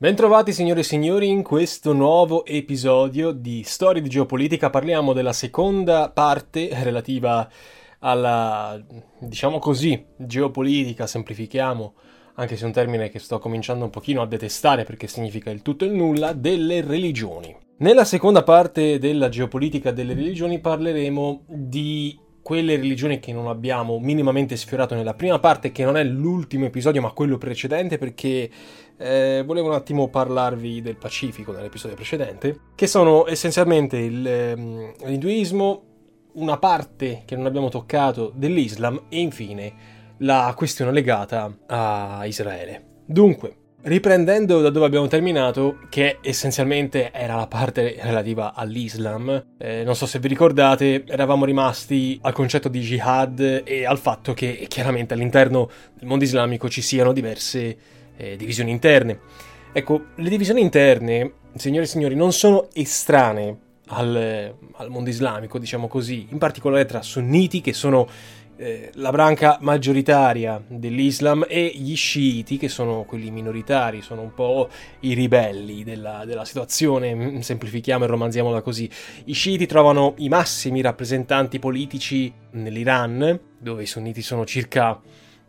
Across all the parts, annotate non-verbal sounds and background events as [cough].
Bentrovati signore e signori in questo nuovo episodio di Storie di Geopolitica. Parliamo della seconda parte relativa alla, diciamo così, geopolitica, semplifichiamo, anche se è un termine che sto cominciando un pochino a detestare perché significa il tutto e il nulla, delle religioni. Nella seconda parte della geopolitica delle religioni parleremo di quelle religioni che non abbiamo minimamente sfiorato nella prima parte, che non è l'ultimo episodio ma quello precedente, perché eh, volevo un attimo parlarvi del Pacifico nell'episodio precedente, che sono essenzialmente il, ehm, l'induismo, una parte che non abbiamo toccato dell'Islam e infine la questione legata a Israele. Dunque, Riprendendo da dove abbiamo terminato, che essenzialmente era la parte relativa all'Islam, eh, non so se vi ricordate, eravamo rimasti al concetto di jihad e al fatto che chiaramente all'interno del mondo islamico ci siano diverse eh, divisioni interne. Ecco, le divisioni interne, signore e signori, non sono estranee al, al mondo islamico, diciamo così, in particolare tra sunniti che sono eh, la branca maggioritaria dell'Islam e gli sciiti, che sono quelli minoritari, sono un po' i ribelli della, della situazione, mm, semplifichiamo e romanziamola così. I sciiti trovano i massimi rappresentanti politici nell'Iran, dove i sunniti sono circa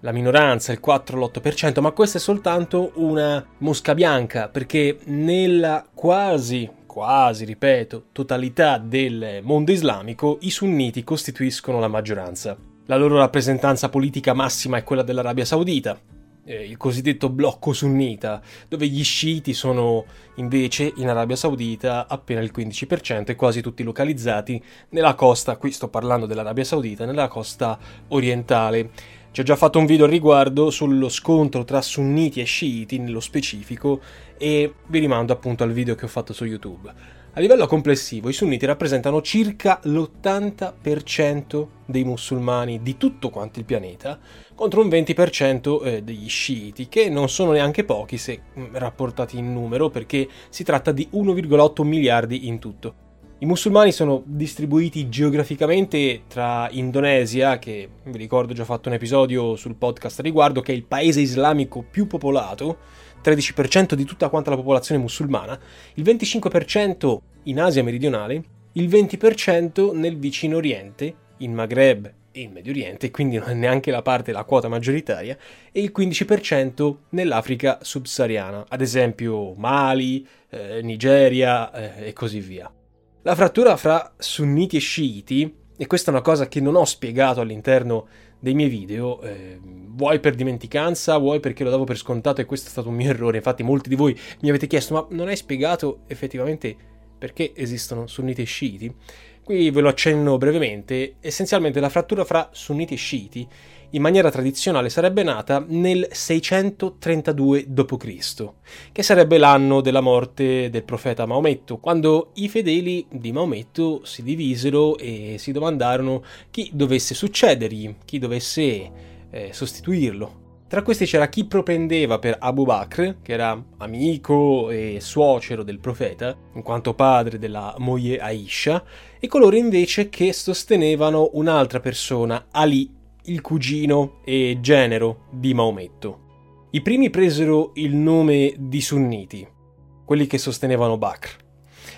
la minoranza, il 4-8%, ma questa è soltanto una mosca bianca, perché nella quasi quasi, ripeto, totalità del mondo islamico, i sunniti costituiscono la maggioranza. La loro rappresentanza politica massima è quella dell'Arabia Saudita, eh, il cosiddetto blocco sunnita, dove gli sciiti sono invece in Arabia Saudita appena il 15% e quasi tutti localizzati nella costa, qui sto parlando dell'Arabia Saudita, nella costa orientale. Ci ho già fatto un video al riguardo sullo scontro tra sunniti e sciiti nello specifico e vi rimando appunto al video che ho fatto su YouTube. A livello complessivo i sunniti rappresentano circa l'80% dei musulmani di tutto quanto il pianeta, contro un 20% eh, degli sciiti, che non sono neanche pochi se mm, rapportati in numero, perché si tratta di 1,8 miliardi in tutto. I musulmani sono distribuiti geograficamente tra Indonesia, che vi ricordo ho già fatto un episodio sul podcast a riguardo, che è il paese islamico più popolato, 13% di tutta quanta la popolazione musulmana, il 25% in Asia meridionale, il 20% nel vicino Oriente, in Maghreb e in Medio Oriente, quindi non è neanche la parte, la quota maggioritaria, e il 15% nell'Africa subsahariana, ad esempio Mali, eh, Nigeria eh, e così via. La frattura fra sunniti e sciiti, e questa è una cosa che non ho spiegato all'interno dei miei video, eh, vuoi per dimenticanza, vuoi perché lo davo per scontato e questo è stato un mio errore. Infatti molti di voi mi avete chiesto, ma non hai spiegato effettivamente perché esistono sunniti e sciiti? Qui ve lo accenno brevemente, essenzialmente la frattura fra sunniti e sciiti in maniera tradizionale sarebbe nata nel 632 d.C., che sarebbe l'anno della morte del profeta Maometto, quando i fedeli di Maometto si divisero e si domandarono chi dovesse succedergli, chi dovesse eh, sostituirlo. Tra questi c'era chi propendeva per Abu Bakr, che era amico e suocero del profeta, in quanto padre della moglie Aisha, e coloro invece che sostenevano un'altra persona, Ali il cugino e genero di Maometto. I primi presero il nome di sunniti, quelli che sostenevano Bakr.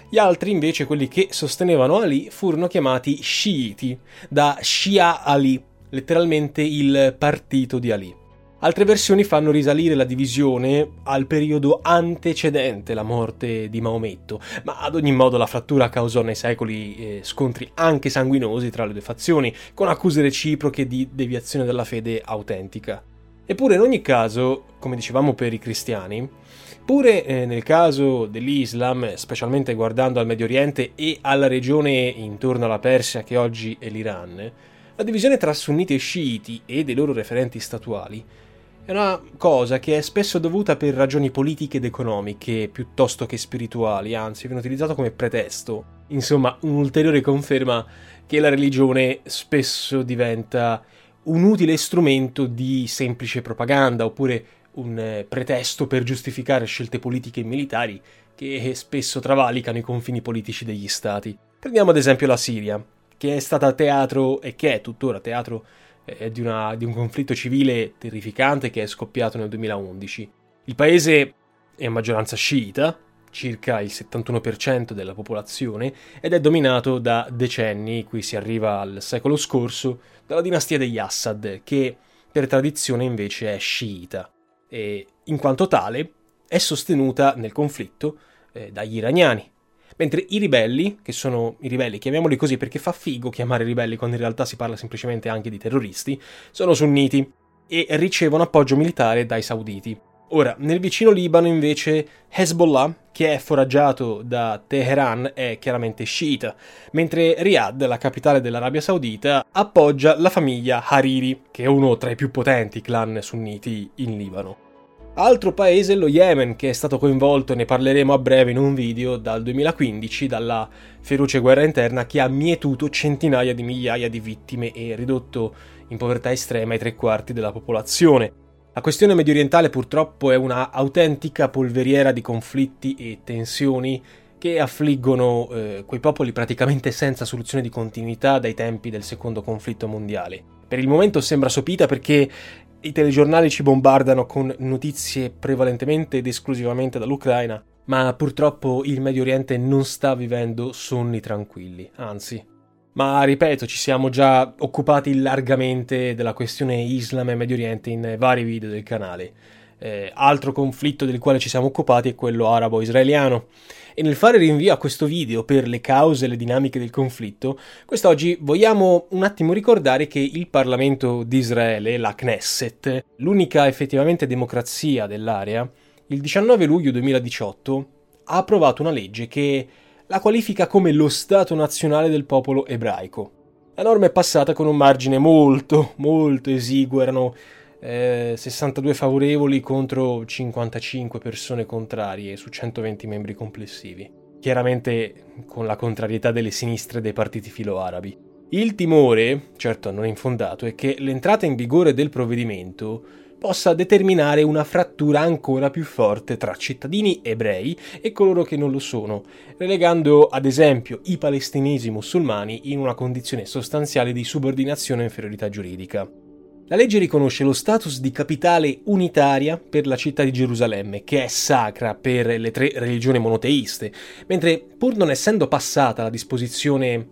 Gli altri, invece, quelli che sostenevano Ali, furono chiamati sciiti, da Shia Ali, letteralmente il partito di Ali. Altre versioni fanno risalire la divisione al periodo antecedente la morte di Maometto, ma ad ogni modo la frattura causò nei secoli eh, scontri anche sanguinosi tra le due fazioni, con accuse reciproche di deviazione dalla fede autentica. Eppure in ogni caso, come dicevamo per i cristiani, pure eh, nel caso dell'Islam, specialmente guardando al Medio Oriente e alla regione intorno alla Persia che oggi è l'Iran, la divisione tra sunniti e sciiti e dei loro referenti statuali è una cosa che è spesso dovuta per ragioni politiche ed economiche piuttosto che spirituali, anzi viene utilizzato come pretesto. Insomma, un'ulteriore conferma che la religione spesso diventa un utile strumento di semplice propaganda oppure un eh, pretesto per giustificare scelte politiche e militari che spesso travalicano i confini politici degli stati. Prendiamo ad esempio la Siria, che è stata teatro e che è tuttora teatro di, una, di un conflitto civile terrificante che è scoppiato nel 2011. Il paese è a maggioranza sciita, circa il 71% della popolazione, ed è dominato da decenni, qui si arriva al secolo scorso, dalla dinastia degli Assad, che per tradizione invece è sciita, e in quanto tale è sostenuta nel conflitto eh, dagli iraniani, Mentre i ribelli, che sono i ribelli, chiamiamoli così perché fa figo chiamare ribelli quando in realtà si parla semplicemente anche di terroristi, sono sunniti e ricevono appoggio militare dai sauditi. Ora, nel vicino Libano invece Hezbollah, che è foraggiato da Teheran, è chiaramente sciita, mentre Riyadh, la capitale dell'Arabia Saudita, appoggia la famiglia Hariri, che è uno tra i più potenti clan sunniti in Libano. Altro paese è lo Yemen, che è stato coinvolto, ne parleremo a breve in un video, dal 2015 dalla feroce guerra interna che ha mietuto centinaia di migliaia di vittime e ridotto in povertà estrema i tre quarti della popolazione. La questione medio orientale purtroppo è una autentica polveriera di conflitti e tensioni che affliggono eh, quei popoli praticamente senza soluzione di continuità dai tempi del secondo conflitto mondiale. Per il momento sembra sopita perché i telegiornali ci bombardano con notizie prevalentemente ed esclusivamente dall'Ucraina, ma purtroppo il Medio Oriente non sta vivendo sonni tranquilli, anzi. Ma ripeto, ci siamo già occupati largamente della questione Islam e Medio Oriente in vari video del canale. Eh, altro conflitto del quale ci siamo occupati è quello arabo-israeliano e nel fare rinvio a questo video per le cause e le dinamiche del conflitto, quest'oggi vogliamo un attimo ricordare che il Parlamento di Israele, la Knesset, l'unica effettivamente democrazia dell'area, il 19 luglio 2018 ha approvato una legge che la qualifica come lo Stato nazionale del popolo ebraico. La norma è passata con un margine molto, molto esiguo, erano eh, 62 favorevoli contro 55 persone contrarie su 120 membri complessivi, chiaramente con la contrarietà delle sinistre dei partiti filo-arabi. Il timore, certo non infondato, è che l'entrata in vigore del provvedimento possa determinare una frattura ancora più forte tra cittadini ebrei e coloro che non lo sono, relegando ad esempio i palestinesi musulmani in una condizione sostanziale di subordinazione e inferiorità giuridica. La legge riconosce lo status di capitale unitaria per la città di Gerusalemme, che è sacra per le tre religioni monoteiste, mentre pur non essendo passata la disposizione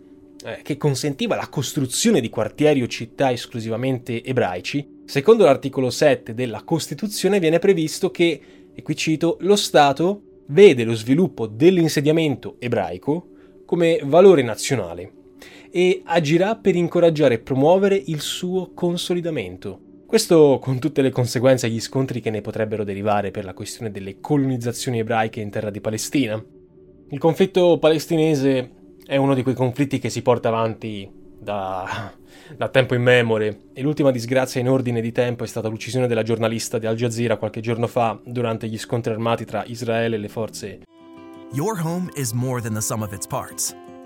eh, che consentiva la costruzione di quartieri o città esclusivamente ebraici, secondo l'articolo 7 della Costituzione viene previsto che, e qui cito, lo Stato vede lo sviluppo dell'insediamento ebraico come valore nazionale e agirà per incoraggiare e promuovere il suo consolidamento. Questo con tutte le conseguenze e gli scontri che ne potrebbero derivare per la questione delle colonizzazioni ebraiche in terra di Palestina. Il conflitto palestinese è uno di quei conflitti che si porta avanti da, da tempo immemore e l'ultima disgrazia in ordine di tempo è stata l'uccisione della giornalista di Al Jazeera qualche giorno fa durante gli scontri armati tra Israele e le forze. Your home is more than the sum of its parts.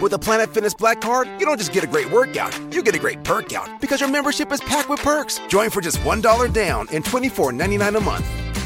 With a Planet Fitness Black Card, you don't just get a great workout, you get a great perk out because your membership is packed with perks. Join for just $1 down and $24.99 a month.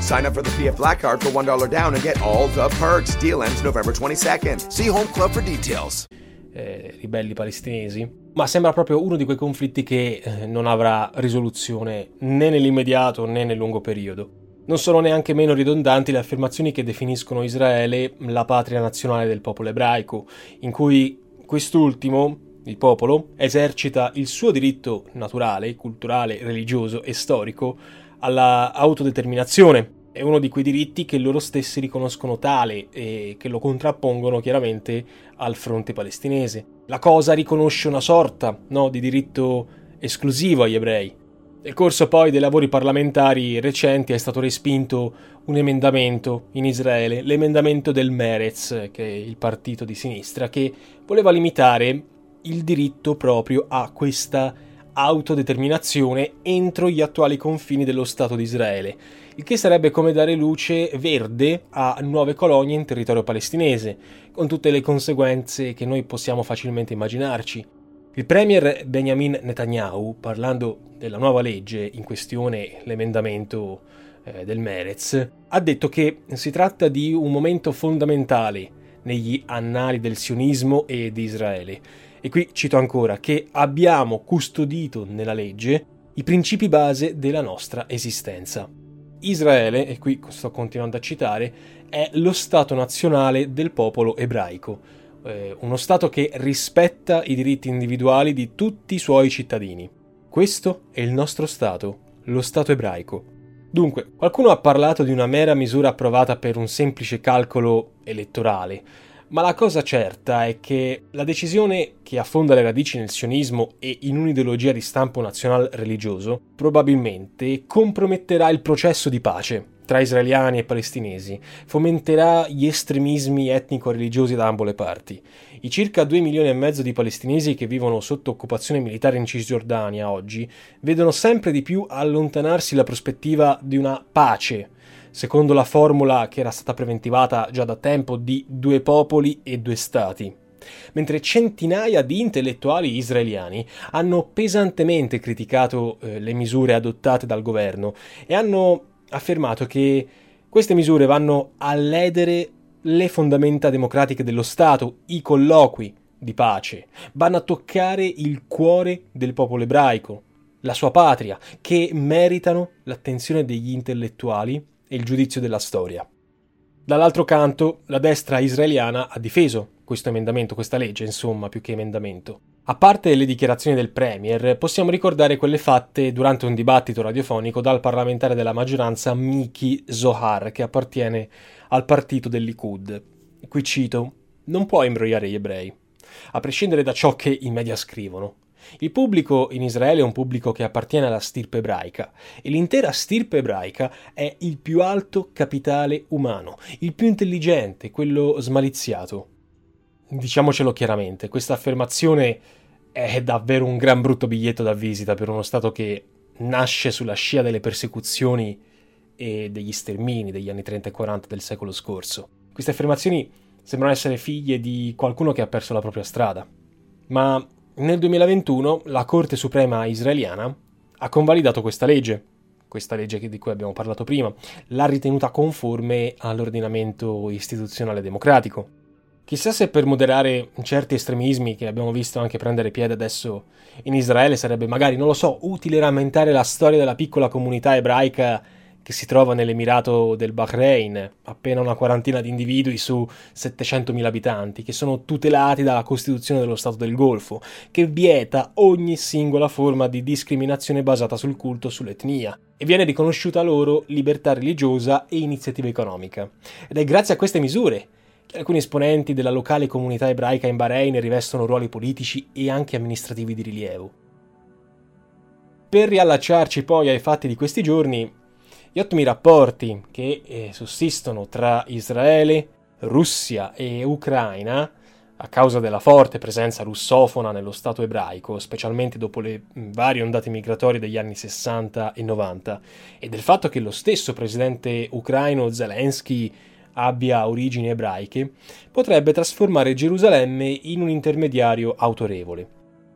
Sign up for the PF Black Card for $1 down and get all the perks. Deal ends November 22nd. See Home Club for details. Eh, ribelli palestinesi, ma sembra proprio uno di quei conflitti che eh, non avrà risoluzione né nell'immediato né nel lungo periodo. Non sono neanche meno ridondanti le affermazioni che definiscono Israele la patria nazionale del popolo ebraico, in cui quest'ultimo, il popolo, esercita il suo diritto naturale, culturale, religioso e storico alla autodeterminazione. È uno di quei diritti che loro stessi riconoscono tale e che lo contrappongono chiaramente al fronte palestinese. La cosa riconosce una sorta no, di diritto esclusivo agli ebrei. Nel corso poi dei lavori parlamentari recenti è stato respinto un emendamento in Israele, l'emendamento del Meretz, che è il partito di sinistra, che voleva limitare il diritto proprio a questa autodeterminazione entro gli attuali confini dello Stato di Israele, il che sarebbe come dare luce verde a nuove colonie in territorio palestinese, con tutte le conseguenze che noi possiamo facilmente immaginarci. Il premier Benjamin Netanyahu, parlando della nuova legge in questione, l'emendamento eh, del Merez, ha detto che si tratta di un momento fondamentale negli annali del sionismo e di Israele e qui cito ancora, che abbiamo custodito nella legge i principi base della nostra esistenza. Israele, e qui sto continuando a citare, è lo Stato nazionale del popolo ebraico, eh, uno Stato che rispetta i diritti individuali di tutti i suoi cittadini. Questo è il nostro Stato, lo Stato ebraico. Dunque, qualcuno ha parlato di una mera misura approvata per un semplice calcolo elettorale, ma la cosa certa è che la decisione che affonda le radici nel sionismo e in un'ideologia di stampo nazional religioso probabilmente comprometterà il processo di pace tra israeliani e palestinesi, fomenterà gli estremismi etnico-religiosi da ambo le parti. I circa 2 milioni e mezzo di palestinesi che vivono sotto occupazione militare in Cisgiordania oggi vedono sempre di più allontanarsi la prospettiva di una pace secondo la formula che era stata preventivata già da tempo di due popoli e due stati. Mentre centinaia di intellettuali israeliani hanno pesantemente criticato eh, le misure adottate dal governo e hanno affermato che queste misure vanno a ledere le fondamenta democratiche dello Stato, i colloqui di pace, vanno a toccare il cuore del popolo ebraico, la sua patria, che meritano l'attenzione degli intellettuali e il giudizio della storia. Dall'altro canto, la destra israeliana ha difeso questo emendamento, questa legge, insomma, più che emendamento. A parte le dichiarazioni del Premier, possiamo ricordare quelle fatte durante un dibattito radiofonico dal parlamentare della maggioranza Miki Zohar, che appartiene al partito del Likud. Qui cito: Non può imbrogliare gli ebrei, a prescindere da ciò che i media scrivono. Il pubblico in Israele è un pubblico che appartiene alla stirpe ebraica e l'intera stirpe ebraica è il più alto capitale umano, il più intelligente, quello smaliziato. Diciamocelo chiaramente, questa affermazione è davvero un gran brutto biglietto da visita per uno Stato che nasce sulla scia delle persecuzioni e degli stermini degli anni 30 e 40 del secolo scorso. Queste affermazioni sembrano essere figlie di qualcuno che ha perso la propria strada. Ma nel 2021 la Corte Suprema israeliana ha convalidato questa legge, questa legge di cui abbiamo parlato prima, l'ha ritenuta conforme all'ordinamento istituzionale democratico. Chissà se per moderare certi estremismi che abbiamo visto anche prendere piede adesso in Israele sarebbe magari, non lo so, utile rammentare la storia della piccola comunità ebraica che si trova nell'Emirato del Bahrain, appena una quarantina di individui su 700.000 abitanti, che sono tutelati dalla Costituzione dello Stato del Golfo, che vieta ogni singola forma di discriminazione basata sul culto o sull'etnia, e viene riconosciuta loro libertà religiosa e iniziativa economica. Ed è grazie a queste misure alcuni esponenti della locale comunità ebraica in Bahrain rivestono ruoli politici e anche amministrativi di rilievo. Per riallacciarci poi ai fatti di questi giorni, Gli ottimi rapporti che eh, sussistono tra Israele, Russia e Ucraina a causa della forte presenza russofona nello Stato ebraico, specialmente dopo le varie ondate migratorie degli anni 60 e 90, e del fatto che lo stesso presidente ucraino Zelensky abbia origini ebraiche, potrebbe trasformare Gerusalemme in un intermediario autorevole.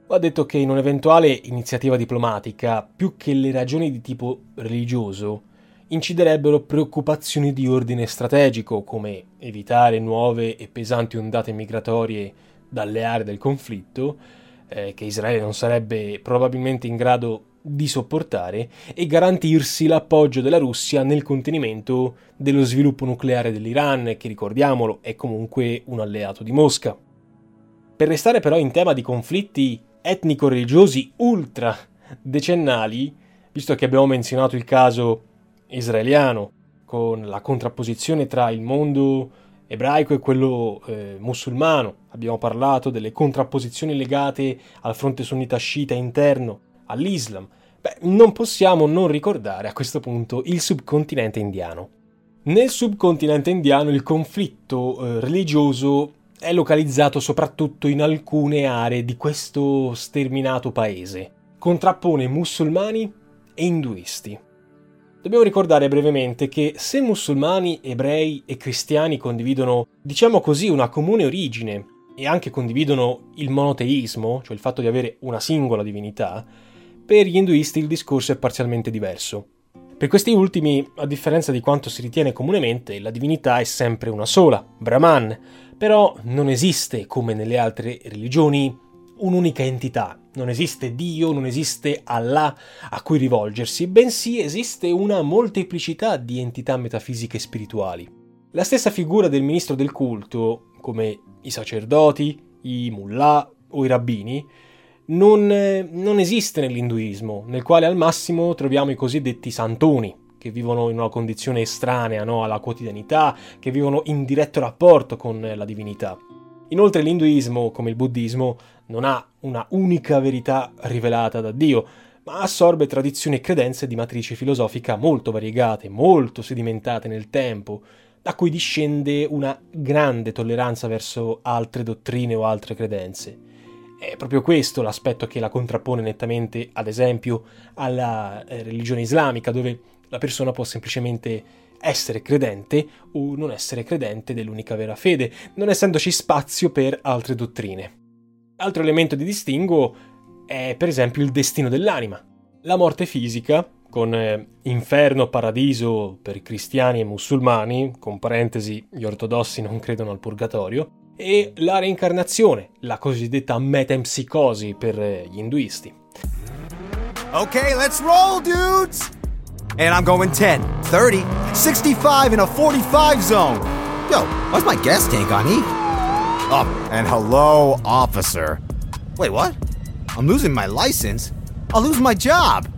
Va detto che in un'eventuale iniziativa diplomatica, più che le ragioni di tipo religioso, inciderebbero preoccupazioni di ordine strategico, come evitare nuove e pesanti ondate migratorie dalle aree del conflitto, eh, che Israele non sarebbe probabilmente in grado di sopportare, e garantirsi l'appoggio della Russia nel contenimento dello sviluppo nucleare dell'Iran, che ricordiamolo è comunque un alleato di Mosca. Per restare però in tema di conflitti etnico-religiosi ultra decennali, visto che abbiamo menzionato il caso israeliano, con la contrapposizione tra il mondo ebraico e quello eh, musulmano. Abbiamo parlato delle contrapposizioni legate al fronte sunnita sciita interno, all'Islam. Beh, non possiamo non ricordare a questo punto il subcontinente indiano. Nel subcontinente indiano il conflitto eh, religioso è localizzato soprattutto in alcune aree di questo sterminato paese. Contrappone musulmani e induisti. Dobbiamo ricordare brevemente che se musulmani, ebrei e cristiani condividono, diciamo così, una comune origine e anche condividono il monoteismo, cioè il fatto di avere una singola divinità, per gli induisti il discorso è parzialmente diverso. Per questi ultimi, a differenza di quanto si ritiene comunemente, la divinità è sempre una sola, Brahman, però non esiste, come nelle altre religioni, un'unica entità, non esiste Dio, non esiste Allah a cui rivolgersi, bensì esiste una molteplicità di entità metafisiche e spirituali. La stessa figura del ministro del culto, come i sacerdoti, i mullah o i rabbini, non, non esiste nell'induismo, nel quale al massimo troviamo i cosiddetti santoni, che vivono in una condizione estranea no, alla quotidianità, che vivono in diretto rapporto con la divinità. Inoltre l'induismo, come il buddismo, non ha una unica verità rivelata da Dio, ma assorbe tradizioni e credenze di matrice filosofica molto variegate, molto sedimentate nel tempo, da cui discende una grande tolleranza verso altre dottrine o altre credenze. È proprio questo l'aspetto che la contrappone nettamente, ad esempio, alla eh, religione islamica, dove la persona può semplicemente essere credente o non essere credente dell'unica vera fede, non essendoci spazio per altre dottrine. Altro elemento di distinguo è per esempio il destino dell'anima. La morte fisica, con eh, inferno, paradiso per cristiani e musulmani, con parentesi gli ortodossi non credono al purgatorio, e la reincarnazione, la cosiddetta metempsicosi per eh, gli induisti. Ok, let's roll, dudes! And I'm going 10, 30, 65 in a 45 zone. Yo, why's my gas tank on E? Oh, and hello, officer. Wait, what? I'm losing my license? I'll lose my job.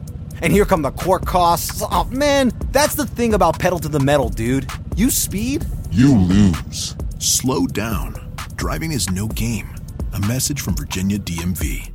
And here come the court costs. Oh, man, that's the thing about pedal to the metal, dude. You speed, you lose. Slow down. Driving is no game. A message from Virginia DMV.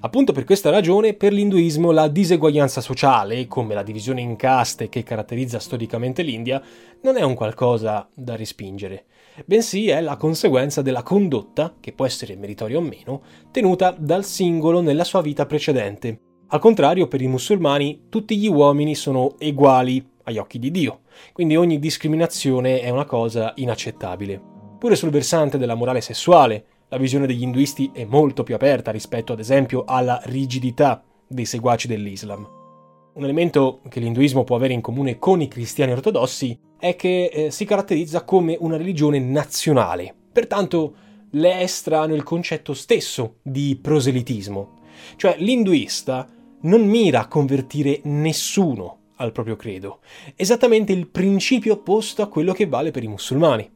Appunto per questa ragione, per l'induismo la diseguaglianza sociale, come la divisione in caste che caratterizza storicamente l'India, non è un qualcosa da respingere bensì è la conseguenza della condotta, che può essere meritoria o meno, tenuta dal singolo nella sua vita precedente. Al contrario, per i musulmani tutti gli uomini sono uguali agli occhi di Dio, quindi ogni discriminazione è una cosa inaccettabile. Pure sul versante della morale sessuale, la visione degli induisti è molto più aperta rispetto ad esempio alla rigidità dei seguaci dell'Islam. Un elemento che l'induismo può avere in comune con i cristiani ortodossi è che eh, si caratterizza come una religione nazionale, pertanto le è strano il concetto stesso di proselitismo. Cioè l'induista non mira a convertire nessuno al proprio credo, esattamente il principio opposto a quello che vale per i musulmani.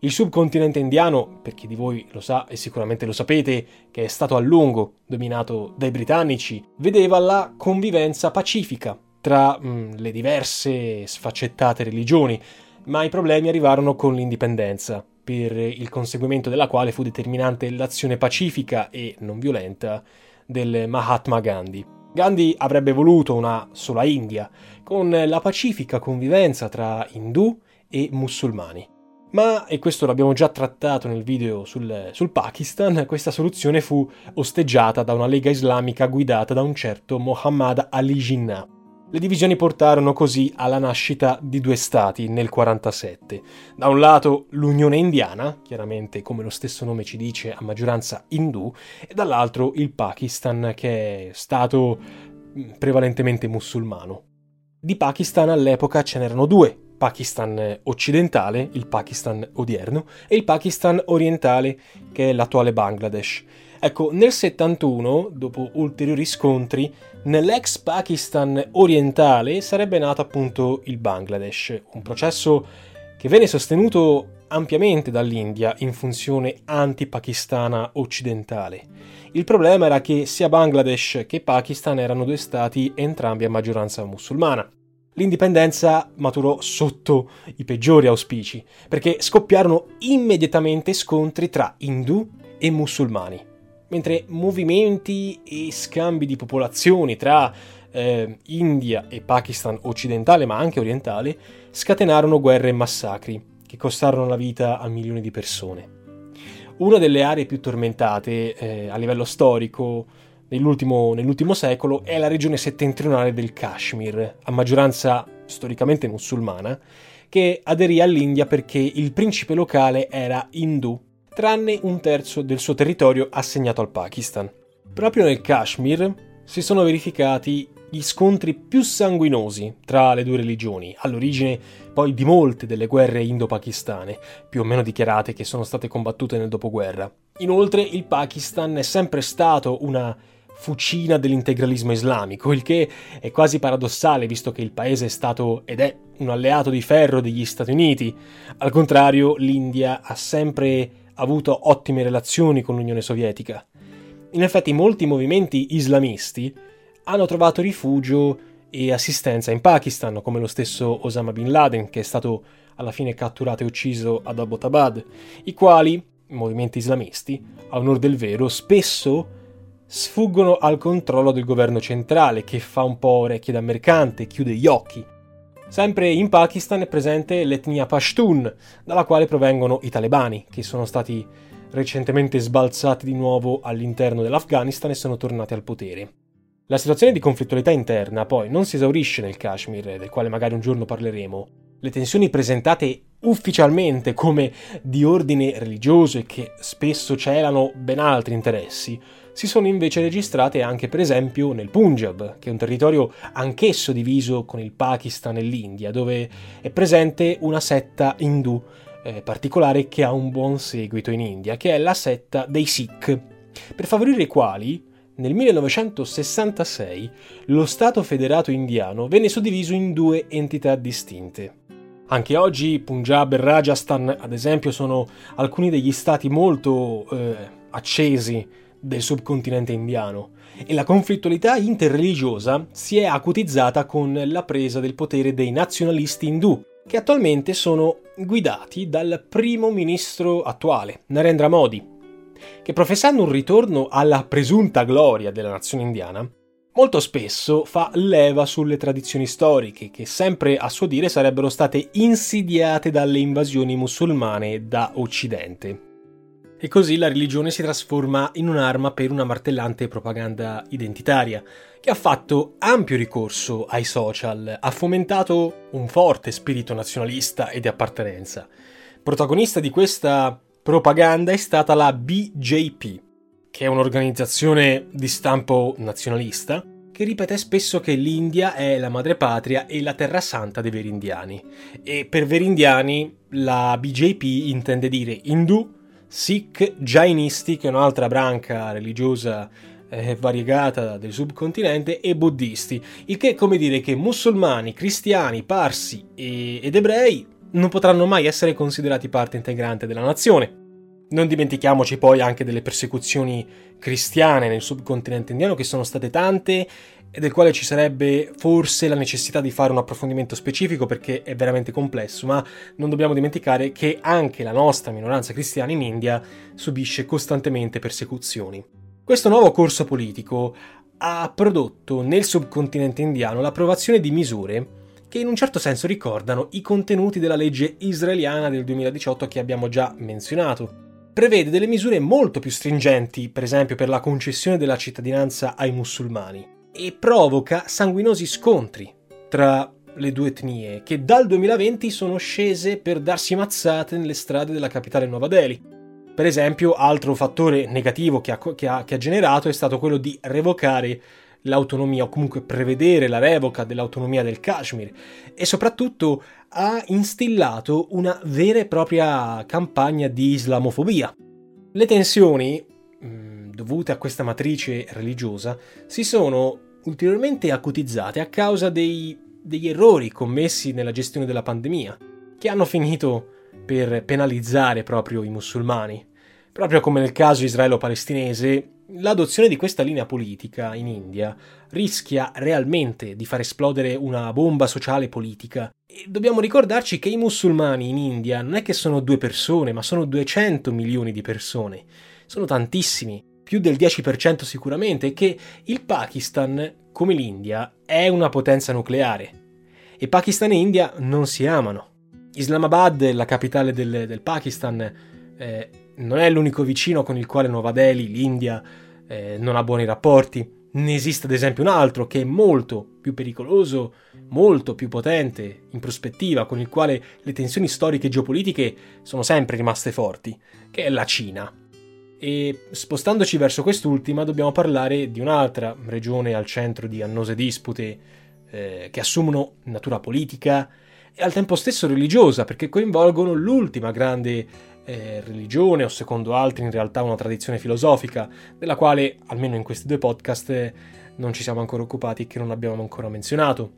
Il subcontinente indiano, per chi di voi lo sa e sicuramente lo sapete, che è stato a lungo dominato dai britannici, vedeva la convivenza pacifica tra mh, mm, le diverse sfaccettate religioni, ma i problemi arrivarono con l'indipendenza, per il conseguimento della quale fu determinante l'azione pacifica e non violenta del Mahatma Gandhi. Gandhi avrebbe voluto una sola India, con la pacifica convivenza tra indù e musulmani. Ma, e questo l'abbiamo già trattato nel video sul, sul, Pakistan, questa soluzione fu osteggiata da una lega islamica guidata da un certo Muhammad Ali Jinnah. Le divisioni portarono così alla nascita di due stati nel 47. Da un lato l'Unione Indiana, chiaramente come lo stesso nome ci dice a maggioranza indù, e dall'altro il Pakistan che è stato mm, prevalentemente musulmano. Di Pakistan all'epoca ce n'erano due, Pakistan occidentale, il Pakistan odierno, e il Pakistan orientale, che è l'attuale Bangladesh. Ecco, nel 71, dopo ulteriori scontri, nell'ex Pakistan orientale sarebbe nato appunto il Bangladesh, un processo che venne sostenuto ampiamente dall'India in funzione anti-pakistana occidentale. Il problema era che sia Bangladesh che Pakistan erano due stati entrambi a maggioranza musulmana l'indipendenza maturò sotto i peggiori auspici, perché scoppiarono immediatamente scontri tra indù e musulmani, mentre movimenti e scambi di popolazioni tra eh, India e Pakistan occidentale, ma anche orientale, scatenarono guerre e massacri che costarono la vita a milioni di persone. Una delle aree più tormentate eh, a livello storico nell'ultimo, nell'ultimo secolo è la regione settentrionale del Kashmir, a maggioranza storicamente musulmana, che aderì all'India perché il principe locale era indù, tranne un terzo del suo territorio assegnato al Pakistan. Proprio nel Kashmir si sono verificati gli scontri più sanguinosi tra le due religioni, all'origine poi di molte delle guerre indo-pakistane, più o meno dichiarate che sono state combattute nel dopoguerra. Inoltre il Pakistan è sempre stato una fucina dell'integralismo islamico, il che è quasi paradossale visto che il paese è stato ed è un alleato di ferro degli Stati Uniti. Al contrario, l'India ha sempre avuto ottime relazioni con l'Unione Sovietica. In effetti molti movimenti islamisti hanno trovato rifugio e assistenza in Pakistan, come lo stesso Osama Bin Laden, che è stato alla fine catturato e ucciso ad Abbottabad, i quali, movimenti islamisti, a onor del vero, spesso sfuggono al controllo del governo centrale, che fa un po' orecchie da mercante, chiude gli occhi. Sempre in Pakistan è presente l'etnia Pashtun, dalla quale provengono i talebani, che sono stati recentemente sbalzati di nuovo all'interno dell'Afghanistan e sono tornati al potere. La situazione di conflittualità interna poi non si esaurisce nel Kashmir, del quale magari un giorno parleremo. Le tensioni presentate ufficialmente come di ordine religioso e che spesso celano ben altri interessi, si sono invece registrate anche per esempio nel Punjab, che è un territorio anch'esso diviso con il Pakistan e l'India, dove è presente una setta indù eh, particolare che ha un buon seguito in India, che è la setta dei Sikh, per favorire i quali nel 1966 lo Stato federato indiano venne suddiviso in due entità distinte. Anche oggi Punjab e Rajasthan, ad esempio, sono alcuni degli stati molto eh, accesi del subcontinente indiano e la conflittualità interreligiosa si è acutizzata con la presa del potere dei nazionalisti indù, che attualmente sono guidati dal primo ministro attuale, Narendra Modi, che professando un ritorno alla presunta gloria della nazione indiana, molto spesso fa leva sulle tradizioni storiche che sempre a suo dire sarebbero state insidiate dalle invasioni musulmane da Occidente. E così la religione si trasforma in un'arma per una martellante propaganda identitaria, che ha fatto ampio ricorso ai social, ha fomentato un forte spirito nazionalista e di appartenenza. Protagonista di questa propaganda è stata la BJP, che è un'organizzazione di stampo nazionalista che ripete spesso che l'India è la madrepatria e la terra santa dei veri indiani. E per veri indiani la BJP intende dire indù, Sikh Jainisti, che è un'altra branca religiosa eh, variegata del subcontinente, e buddisti, il che è come dire che musulmani, cristiani, parsi e, ed ebrei non potranno mai essere considerati parte integrante della nazione. Non dimentichiamoci poi anche delle persecuzioni cristiane nel subcontinente indiano, che sono state tante e del quale ci sarebbe forse la necessità di fare un approfondimento specifico perché è veramente complesso, ma non dobbiamo dimenticare che anche la nostra minoranza cristiana in India subisce costantemente persecuzioni. Questo nuovo corso politico ha prodotto nel subcontinente indiano l'approvazione di misure che in un certo senso ricordano i contenuti della legge israeliana del 2018 che abbiamo già menzionato. Prevede delle misure molto più stringenti, per esempio per la concessione della cittadinanza ai musulmani, e provoca sanguinosi scontri tra le due etnie, che dal 2020 sono scese per darsi mazzate nelle strade della capitale Nuova Delhi. Per esempio, altro fattore negativo che ha, che ha, che ha generato è stato quello di revocare l'autonomia o comunque prevedere la revoca dell'autonomia del Kashmir e soprattutto ha instillato una vera e propria campagna di islamofobia. Le tensioni mm, dovute a questa matrice religiosa si sono ulteriormente acutizzate a causa dei, degli errori commessi nella gestione della pandemia, che hanno finito per penalizzare proprio i musulmani. Proprio come nel caso israelo-palestinese, L'adozione di questa linea politica in India rischia realmente di far esplodere una bomba sociale politica. E dobbiamo ricordarci che i musulmani in India non è che sono due persone, ma sono 200 milioni di persone. Sono tantissimi, più del 10% sicuramente, che il Pakistan, come l'India, è una potenza nucleare. E Pakistan e India non si amano. Islamabad, la capitale del, del Pakistan, eh, non è l'unico vicino con il quale Nuova Delhi, l'India, eh, non ha buoni rapporti. Ne esiste ad esempio un altro che è molto più pericoloso, molto più potente in prospettiva, con il quale le tensioni storiche e geopolitiche sono sempre rimaste forti, che è la Cina. E spostandoci verso quest'ultima dobbiamo parlare di un'altra regione al centro di annose dispute eh, che assumono natura politica e al tempo stesso religiosa, perché coinvolgono l'ultima grande eh, religione o secondo altri in realtà una tradizione filosofica, della quale almeno in questi due podcast eh, non ci siamo ancora occupati e che non abbiamo ancora menzionato.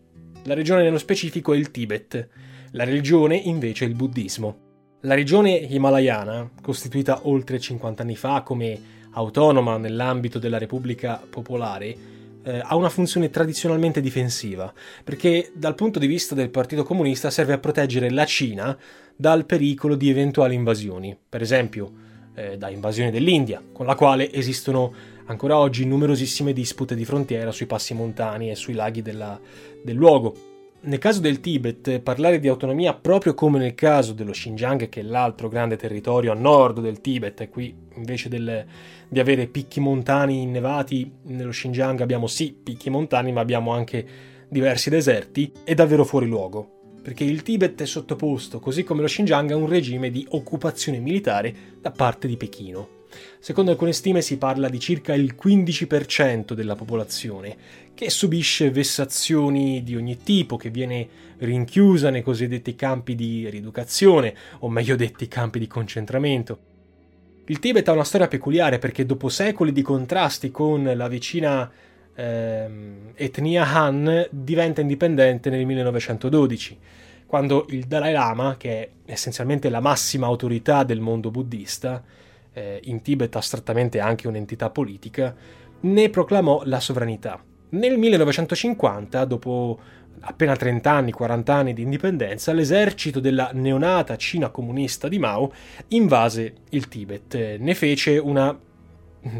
La regione nello specifico è il Tibet, la religione invece è il buddismo. La regione himalayana, costituita oltre 50 anni fa come autonoma nell'ambito della Repubblica Popolare, eh, ha una funzione tradizionalmente difensiva, perché dal punto di vista del Partito Comunista serve a proteggere la Cina dal pericolo di eventuali invasioni, per esempio eh, da invasione dell'India, con la quale esistono ancora oggi numerosissime dispute di frontiera sui passi montani e sui laghi della, del luogo. Nel caso del Tibet, parlare di autonomia proprio come nel caso dello Xinjiang, che è l'altro grande territorio a nord del Tibet, e qui invece del, di avere picchi montani innevati, nello Xinjiang abbiamo sì picchi montani, ma abbiamo anche diversi deserti, è davvero fuori luogo perché il Tibet è sottoposto, così come lo Xinjiang, a un regime di occupazione militare da parte di Pechino. Secondo alcune stime si parla di circa il 15% della popolazione, che subisce vessazioni di ogni tipo, che viene rinchiusa nei cosiddetti campi di rieducazione, o meglio detti campi di concentramento. Il Tibet ha una storia peculiare perché dopo secoli di contrasti con la vicina ehm, etnia Han diventa indipendente nel 1912, quando il Dalai Lama, che è essenzialmente la massima autorità del mondo buddista, eh, in Tibet astrattamente anche un'entità politica, ne proclamò la sovranità. Nel 1950, dopo appena 30 anni, 40 anni di indipendenza, l'esercito della neonata Cina comunista di Mao invase il Tibet, ne fece una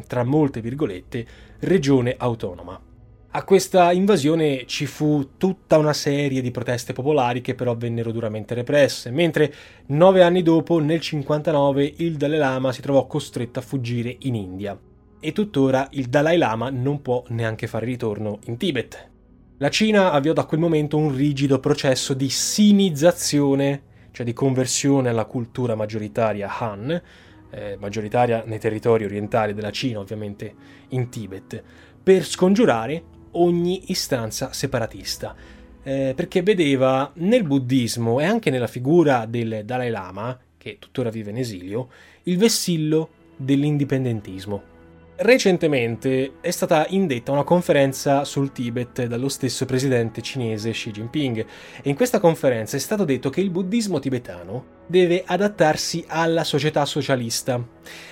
tra molte virgolette, regione autonoma. A questa invasione ci fu tutta una serie di proteste popolari che però vennero duramente represse, mentre nove anni dopo, nel 59, il Dalai Lama si trovò costretto a fuggire in India. E tuttora il Dalai Lama non può neanche fare ritorno in Tibet. La Cina avviò da quel momento un rigido processo di sinizzazione, cioè di conversione alla cultura maggioritaria Han, eh, maggioritaria nei territori orientali della Cina, ovviamente in Tibet, per scongiurare ogni istanza separatista. Eh, perché vedeva nel buddismo e anche nella figura del Dalai Lama, che tuttora vive in esilio, il vessillo dell'indipendentismo. Recentemente è stata indetta una conferenza sul Tibet dallo stesso presidente cinese Xi Jinping e in questa conferenza è stato detto che il buddismo tibetano deve adattarsi alla società socialista,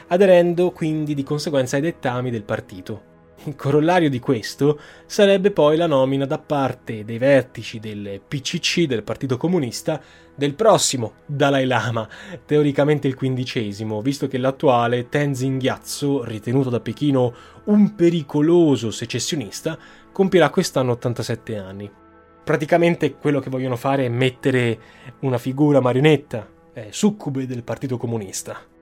aderendo quindi di conseguenza ai dettami del partito. Il [laughs] corollario di questo sarebbe poi la nomina da parte dei vertici del PCC, del Partito Comunista, del prossimo Dalai Lama, teoricamente il quindicesimo, visto che l'attuale Tenzin Gyatso, ritenuto da Pechino un pericoloso secessionista, compirà quest'anno 87 anni. Praticamente quello che vogliono fare è mettere una figura marionetta, eh, succube del Partito Comunista.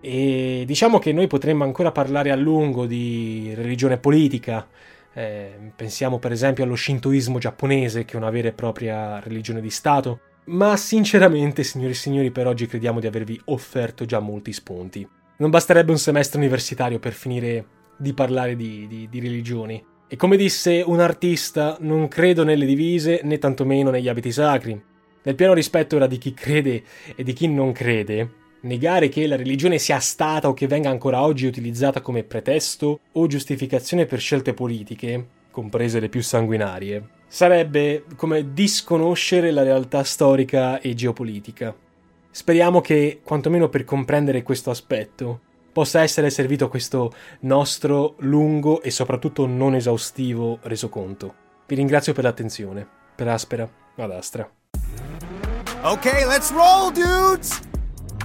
E diciamo che noi potremmo ancora parlare a lungo di religione politica, eh, pensiamo per esempio allo shintoismo giapponese, che è una vera e propria religione di Stato. Ma sinceramente, signori e signori, per oggi crediamo di avervi offerto già molti spunti. Non basterebbe un semestre universitario per finire di parlare di, di, di religioni. E come disse un artista, non credo nelle divise né tantomeno negli abiti sacri. Nel pieno rispetto ora di chi crede e di chi non crede, negare che la religione sia stata o che venga ancora oggi utilizzata come pretesto o giustificazione per scelte politiche, comprese le più sanguinarie, sarebbe come disconoscere la realtà storica e geopolitica. Speriamo che, quantomeno per comprendere questo aspetto, possa essere servito questo nostro lungo e soprattutto non esaustivo resoconto. Vi ringrazio per l'attenzione. Per Aspera, ad Astra. Ok, let's roll, dudes!